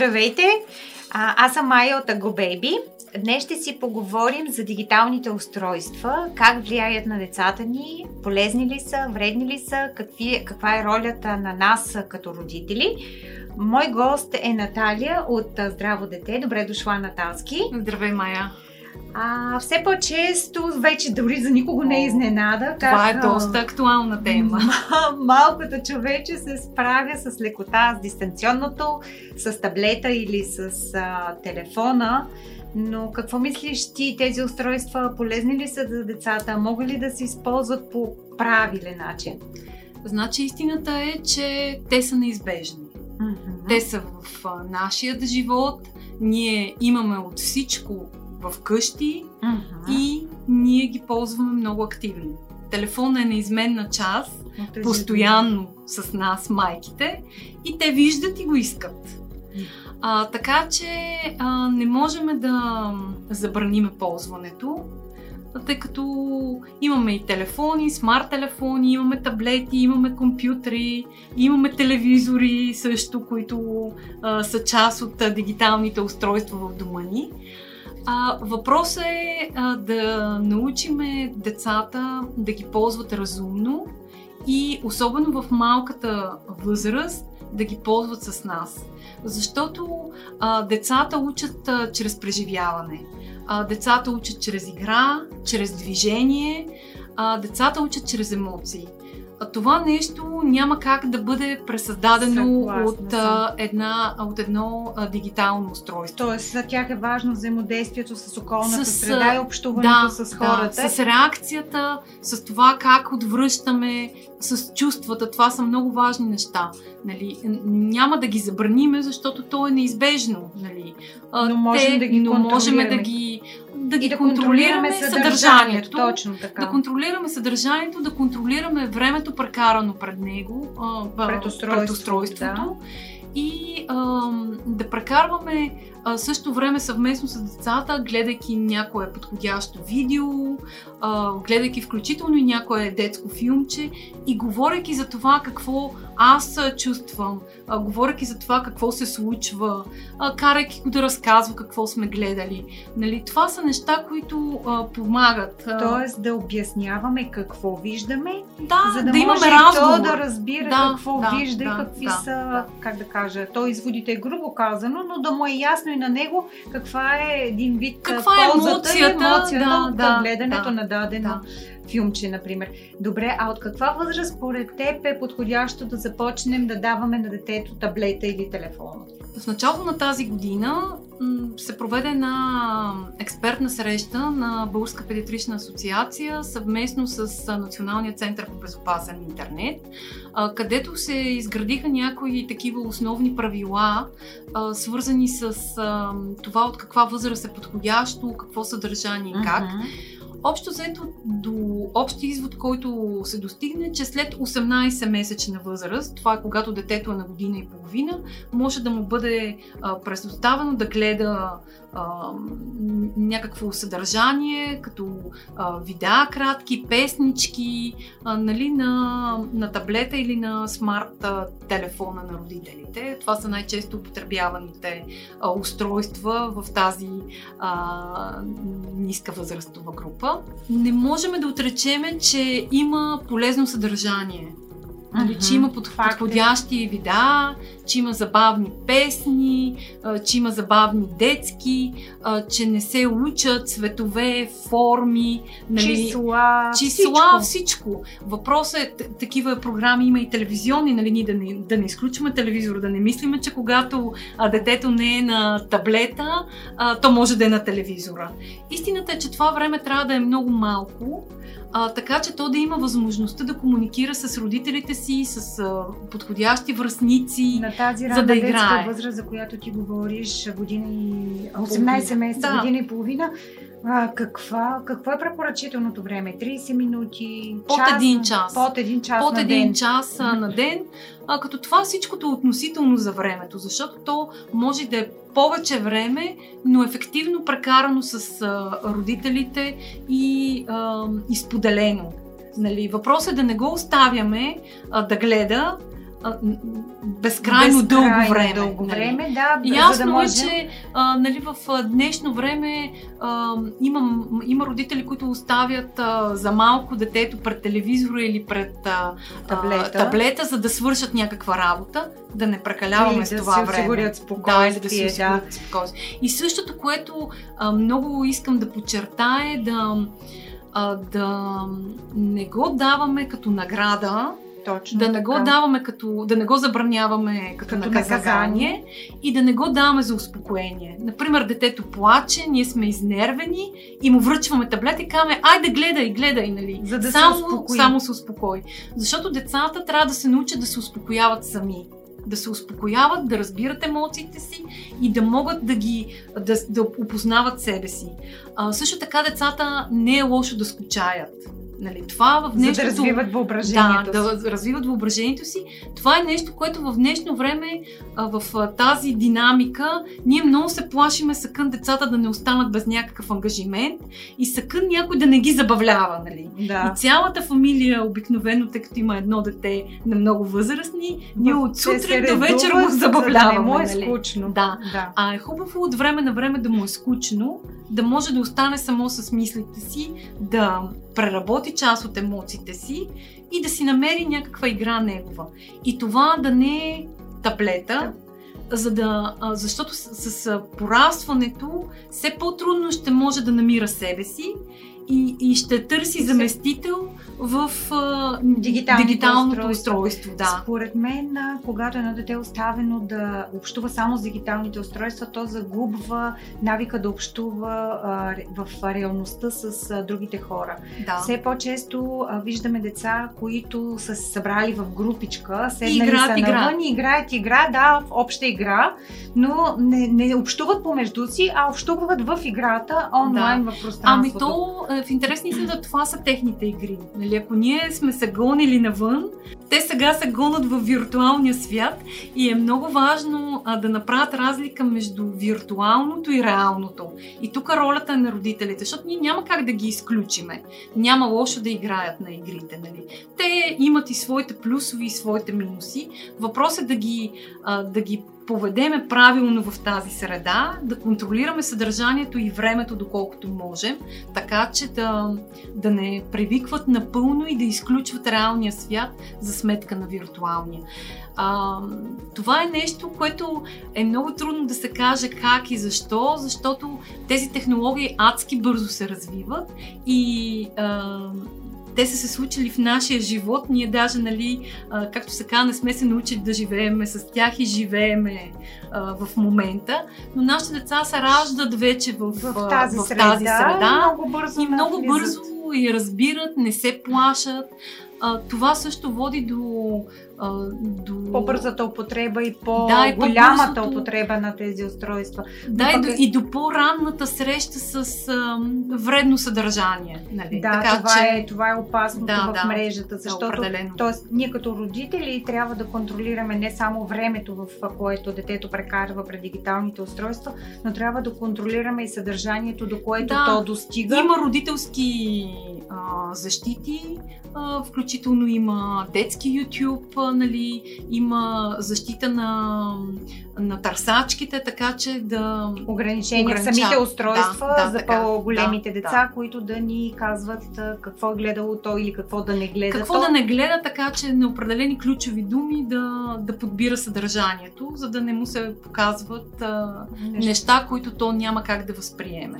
Здравейте! А, аз съм Майя от AgoBaby. Днес ще си поговорим за дигиталните устройства, как влияят на децата ни, полезни ли са, вредни ли са, какви, каква е ролята на нас като родители. Мой гост е Наталия от Здраво дете. Добре дошла, Наталски. Здравей, Майя. А, все по-често, вече дори за никого не е изненада. Това как, е доста актуална тема. Малкото човече се справя с лекота, с дистанционното, с таблета или с а, телефона. Но какво мислиш ти? Тези устройства полезни ли са за децата? Могат ли да се използват по правилен начин? Значи истината е, че те са неизбежни. Mm-hmm. Те са в нашия живот. Ние имаме от всичко в къщи uh-huh. и ние ги ползваме много активно. Телефонът е неизменна част, постоянно с нас, майките, и те виждат и го искат. А, така че а, не можем да забраниме ползването, тъй като имаме и телефони, смарт телефони, имаме таблети, имаме компютри, имаме телевизори също, които а, са част от а, дигиталните устройства в дома ни. А, въпросът е а, да научиме децата да ги ползват разумно и особено в малката възраст да ги ползват с нас. Защото а, децата учат а, чрез преживяване. А, децата учат чрез игра, чрез движение, а, децата учат чрез емоции това нещо няма как да бъде пресъздадено от, а, една, от едно а, дигитално устройство. Тоест, за тях е важно взаимодействието с околната с, среда и общуването да, с хората. Да, с реакцията, с това как отвръщаме, с чувствата. Това са много важни неща. Нали? Няма да ги забраниме, защото то е неизбежно. Нали? Но можем Те, да ги но можем да ги да ги да контролираме, съдържанието, съдържанието. Точно така. Да контролираме съдържанието, да контролираме времето прекарано пред него, пред устройството. Пред устройството да. И а, да прекарваме а, също време съвместно с децата, гледайки някое подходящо видео, а, гледайки включително и някое детско филмче и говорейки за това какво аз чувствам, а, говорейки за това какво се случва, а, карайки го да разказва какво сме гледали. Нали, това са неща, които а, помагат. Тоест да обясняваме какво виждаме, да, за да, да може имаме разговор. то да разбира да, какво да, вижда да, и какви да, са, да. как да кажа, то изводите е грубо казано, но да му е ясно и на него каква е един вид каква е ползата емоцията, и емоцията да, от да, гледането да, на дадено да. Филмче, например. Добре, а от каква възраст според теб е подходящо да започнем да даваме на детето таблета или телефона? В началото на тази година се проведе една експертна среща на Българска педиатрична асоциация съвместно с Националния център по безопасен интернет, където се изградиха някои такива основни правила, свързани с това от каква възраст е подходящо, какво съдържание и как. Uh-huh. Общо взето до общи извод, който се достигне, че след 18-месечна възраст, това е когато детето е на година и половина, може да му бъде а, предоставено да гледа а, някакво съдържание, като а, видеа кратки, песнички, а, нали, на, на таблета или на смарт телефона на родителите. Това са най-често употребяваните а, устройства в тази а, ниска възрастова група. Не можем да отречеме, че има полезно съдържание Нали, че има под, подходящи видеа, че има забавни песни, че има забавни детски, че не се учат цветове, форми, нали, числа, числа всичко. всичко. Въпросът е, такива програми има и телевизионни, нали, ние да не, да не изключваме телевизора, да не мислиме, че когато а, детето не е на таблета, а, то може да е на телевизора. Истината е, че това време трябва да е много малко, а, така че то да има възможността да комуникира с родителите си, с а, подходящи връзници, на тази за да играе. възраст, за която ти говориш, година и 18 месеца, да. година и половина, а, каква, какво е препоръчителното време? 30 минути? Под час, един час. Под един час под на един ден. час на ден. А, като това всичкото е относително за времето, защото то може да е повече време, но ефективно прекарано с а, родителите и, а, и споделено. Нали, въпросът е да не го оставяме а, да гледа, безкрайно, безкрайно дълго време. Дълго нали? време, да. Ясно за да може... е, че а, нали, в днешно време а, има, има родители, които оставят а, за малко детето пред телевизора или пред а, таблета. А, таблета, за да свършат някаква работа, да не прекаляваме или с това да време. Да, да, или да си осигурят да. спокойствие. И същото, което а, много искам да подчертая, да а, да не го даваме като награда, точно. Да не го така. даваме като, да не го забраняваме като, като наказание, наказание и да не го даваме за успокоение. Например, детето плаче, ние сме изнервени и му връчваме таблет и казваме, айде гледай, гледай, нали? За да само, се успокои. само се успокои. Защото децата трябва да се научат да се успокояват сами да се успокояват, да разбират емоциите си и да могат да ги да, да опознават себе си. А, също така децата не е лошо да скучаят. Нали, това в днешното... За да развиват въображението да, си. да развиват въображението си. Това е нещо, което в днешно време, в тази динамика, ние много се плашиме съкън децата да не останат без някакъв ангажимент и съкън някой да не ги забавлява. Нали? Да. И цялата фамилия, обикновено, тъй като има едно дете на много възрастни, ние от сутрин до вечер го забавляваме. Да не му е нали? скучно. Да. да. А е хубаво от време на време да му е скучно, да може да остане само с мислите си, да преработи част от емоциите си и да си намери някаква игра негова. И това да не е таблета, за да, защото с, с порастването все по-трудно ще може да намира себе си и, и ще търси заместител в а, дигиталното, дигиталното устройство. устройство. Да. Според мен, когато едно дете е оставено да общува само с дигиталните устройства, то загубва навика да общува а, в реалността с а, другите хора. Да. Все по-често а, виждаме деца, които са се събрали в групичка, седнали играят са игра. навън и играят игра, да, в обща игра, но не, не общуват помежду си, а общуват в играта онлайн да. в пространството. Ами то е, в интересни са да това са техните игри. Нали? Ако ние сме се гонили навън, те сега се гонят в виртуалния свят и е много важно а, да направят разлика между виртуалното и реалното. И тук ролята е на родителите, защото ние няма как да ги изключиме. Няма лошо да играят на игрите. Нали? Те имат и своите плюсови и своите минуси. Въпросът е да ги, а, да ги поведеме правилно в тази среда, да контролираме съдържанието и времето доколкото можем, така че да, да не привикват напълно и да изключват реалния свят за сметка на виртуалния. А, това е нещо, което е много трудно да се каже как и защо, защото тези технологии адски бързо се развиват и а, те са се случили в нашия живот. Ние даже, нали, а, както се казва, не сме се научили да живееме с тях и живееме а, в момента, но нашите деца се раждат вече в, в тази в среда, тази среда и много бързо, и много бързо и разбират, не се плашат. А, това също води до до... По-бързата употреба и по-голямата да, употреба на тези устройства. Да, пък... и, до, и до по-ранната среща с а, вредно съдържание. Нали? Да, така, това, че... е, това е опасното да, в да, мрежата, защото да, тоест, ние като родители трябва да контролираме не само времето, в което детето прекарва пред дигиталните устройства, но трябва да контролираме и съдържанието, до което да, то достига. Има родителски а, защити, а, включително има детски YouTube, нали, има защита на, на търсачките, така че да... Ограничения в самите устройства да, да, за така, по-големите да, деца, да. които да ни казват какво е гледало то или какво да не гледа Какво то. да не гледа, така че на определени ключови думи да, да подбира съдържанието, за да не му се показват а, неща. неща, които то няма как да възприеме.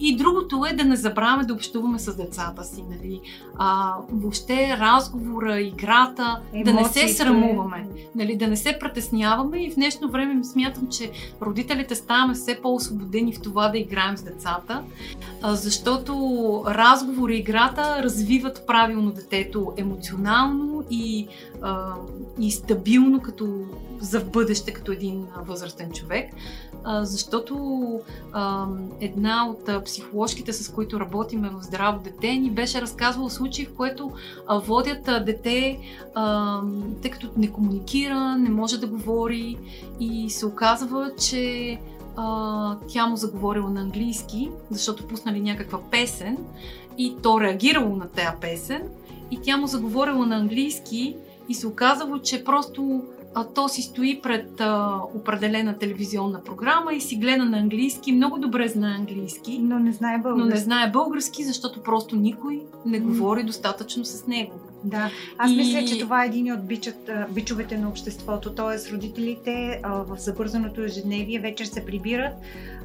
И другото е да не забравяме да общуваме с децата си. Нали? А, въобще разговора, играта, Емоциите. да не се срамуваме, нали, да не се притесняваме и в днешно време смятам, че родителите ставаме все по-освободени в това да играем с децата, защото разговор и играта развиват правилно детето емоционално и, и стабилно като за в бъдеще като един възрастен човек. А, защото а, една от а, психоложките, с които работиме в Здраво дете, ни беше разказвала случай, в който а, водят а, дете, а, тъй като не комуникира, не може да говори и се оказва, че а, тя му заговорила на английски, защото пуснали някаква песен и то реагирало на тази песен и тя му заговорила на английски и се оказало, че просто а, то си стои пред а, определена телевизионна програма и си гледа на английски, много добре знае английски. Но не знае български. Но не знае български, защото просто никой не говори достатъчно с него. Да, аз и... мисля, че това е един от бичът, бичовете на обществото. Т.е. родителите а, в забързаното ежедневие вечер се прибират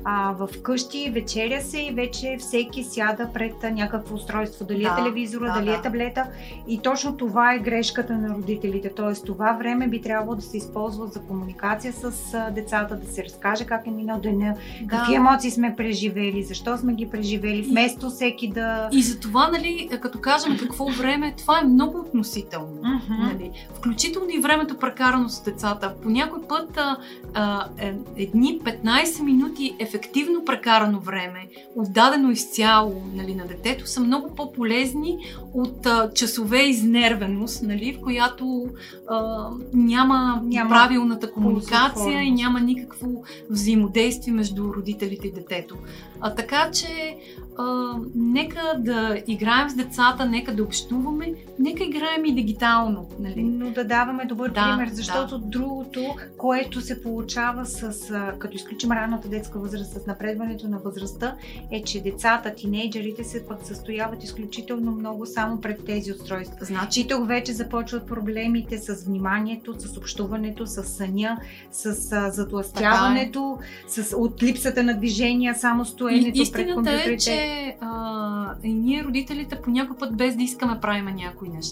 а, в къщи, вечеря се и вече всеки сяда пред някакво устройство. Дали е да, е телевизора, да, дали е да. е таблета. И точно това е грешката на родителите. Т.е. това време би трябвало да се използва за комуникация с а, децата, да се разкаже как е минал деня, да. какви емоции сме преживели, защо сме ги преживели, вместо всеки да... И за това, нали, като кажем какво време, това е много много относително. Mm-hmm. Нали? Включително и времето прекарано с децата. По някой път а, а, е, едни 15 минути ефективно прекарано време, отдадено изцяло нали, на детето, са много по-полезни от а, часове изнервеност, нали, в която а, няма, няма правилната комуникация и няма никакво взаимодействие между родителите и детето. А, така че а, нека да играем с децата, нека да общуваме, нека играем и дигитално. Нали? Но да даваме добър да, пример, защото да. другото, което се получава с, като изключим ранната детска възраст, с напредването на възрастта, е, че децата, тинейджерите се пък състояват изключително много само пред тези устройства. Значи и тук вече започват проблемите с вниманието, с общуването, с съня, с затластяването, е. с от липсата на движения, само стоенето и, пред компютрите. Е, че а, ние родителите по някой път без да искаме правиме някои неща,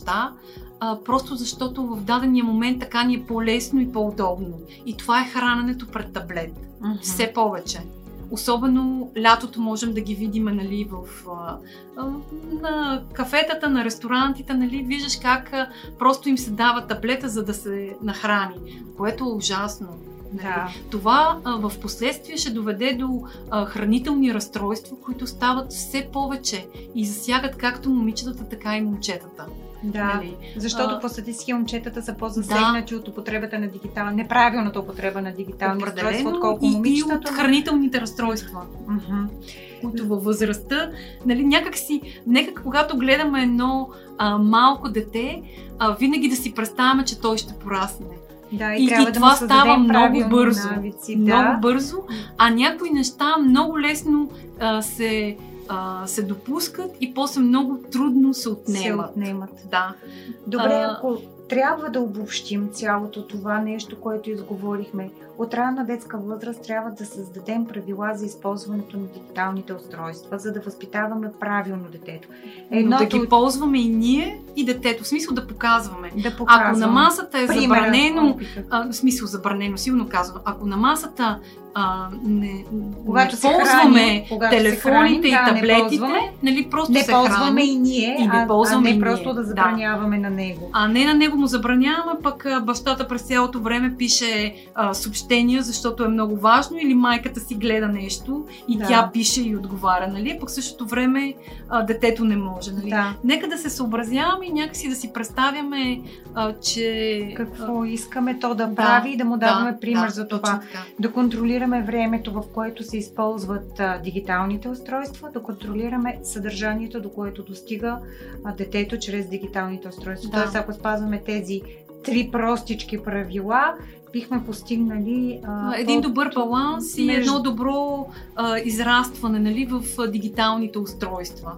а, просто защото в дадения момент така ни е по-лесно и по-удобно. И това е храненето пред таблет. Uh-huh. Все повече. Особено лятото можем да ги видим нали, в, а, на кафетата, на ресторантите, нали, виждаш как а, просто им се дава таблета, за да се нахрани, което е ужасно. Нали? Да. Това а, в последствие ще доведе до а, хранителни разстройства, които стават все повече и засягат както момичетата, така и момчетата. Да, нали? защото а, по статистика момчетата са по-засегнати да. от употребата на дигитална, неправилната употреба на дигитални устройства, отколкото момичетата. И от хранителните разстройства. Които във възрастта, нали, някак си, нека когато гледаме едно а, малко дете, а, винаги да си представяме, че той ще порасне. Да, и, и, и да това става много бързо. Навици, да. Много бързо, а някои неща много лесно а, се, а, се допускат и после много трудно се отнемат. Се отнемат. Да. Добре, а, ако трябва да обобщим цялото това нещо, което изговорихме. От ранна детска възраст трябва да създадем правила за използването на дигиталните устройства, за да възпитаваме правилно детето. Едното... Но да ги ползваме и ние, и детето. В смисъл да показваме. Да показваме. Ако на масата е Примерът, забранено, а, в смисъл забранено, силно казвам, ако на масата а, не, когато не ползваме храни, телефоните храни, и да, таблетите, не нали, просто не се ползваме храни, и ние, и не ползваме а не просто да забраняваме да. на него. А не на него му забраняваме, пък бащата през цялото време пише а, съобщения, защото е много важно, или майката си гледа нещо и да. тя пише и отговаря, нали? Пък същото време а, детето не може, нали? Да. Нека да се съобразяваме и някакси да си представяме, а, че... Какво а, искаме то да, да прави и да му даваме да, пример да, за това. Да контролираме контролираме времето, в което се използват а, дигиталните устройства, да контролираме съдържанието, до което достига а, детето чрез дигиталните устройства. Да. Тоест, ако спазваме тези три простички правила, бихме постигнали. А, Един по... добър баланс между... и едно добро а, израстване нали, в дигиталните устройства.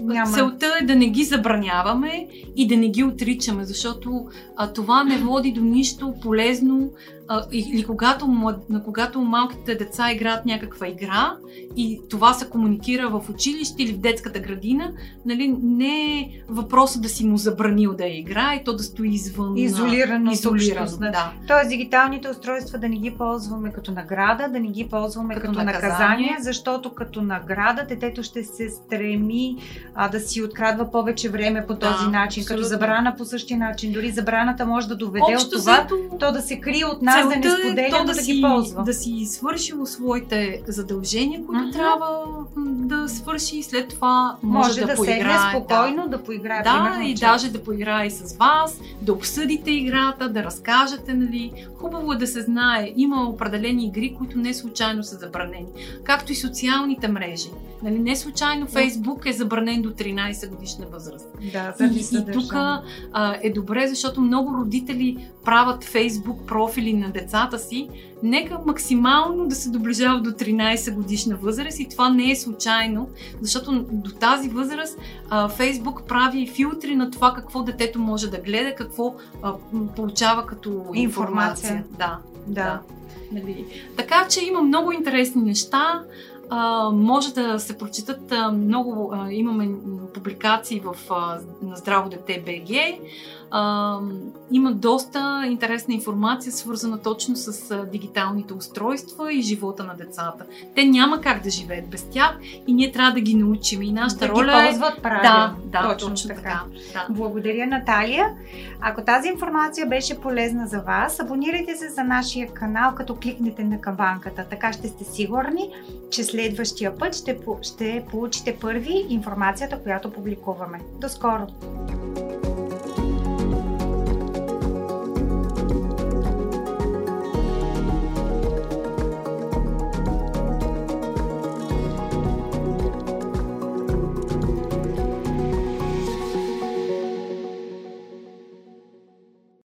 Няма. Целта е да не ги забраняваме и да не ги отричаме, защото а, това не води до нищо полезно а, или когато, на когато малките деца играят някаква игра и това се комуникира в училище или в детската градина, нали, не е въпросът да си му забранил да игра и то да стои извън. Изолирано. Изолирано, да. Тоест дигиталните устройства да не ги ползваме като награда, да не ги ползваме като, като наказание. наказание, защото като награда детето ще се стреми а, да си открадва повече време по този да, начин, абсолютно. като забрана по същия начин. Дори забраната може да доведе Общо от това, зато... то да се крие от нас аз да не споделя, е то да, да, си, ги ползва. Да си свършило своите задължения, които uh-huh. трябва да свърши и след това може, може да, да поиграе. спокойно, да, да поиграе. Да, и даже да поиграе с вас, да обсъдите играта, да разкажете, нали. Хубаво е да се знае, има определени игри, които не случайно са забранени. Както и социалните мрежи. Нали, не случайно Фейсбук е забранен до 13 годишна възраст. Да, и, и тук е добре, защото много родители правят фейсбук профили на децата си, нека максимално да се доближава до 13 годишна възраст и това не е случайно, защото до тази възраст Фейсбук прави филтри на това какво детето може да гледа, какво а, получава като информация. информация. Да, да. да. Нали. Така че има много интересни неща. А, може да се прочитат а, много, а, имаме публикации в, а, на Здраво дете БГ. А, има доста интересна информация, свързана точно с дигиталните устройства и живота на децата. Те няма как да живеят без тях и ние трябва да ги научим. И нашата да роля ги ползват правилно. Да, да, точно, точно така. така. Да. Благодаря, Наталия. Ако тази информация беше полезна за вас, абонирайте се за нашия канал, като кликнете на камбанката. Така ще сте сигурни, че следващия път ще, ще получите първи информацията, която публикуваме. До скоро!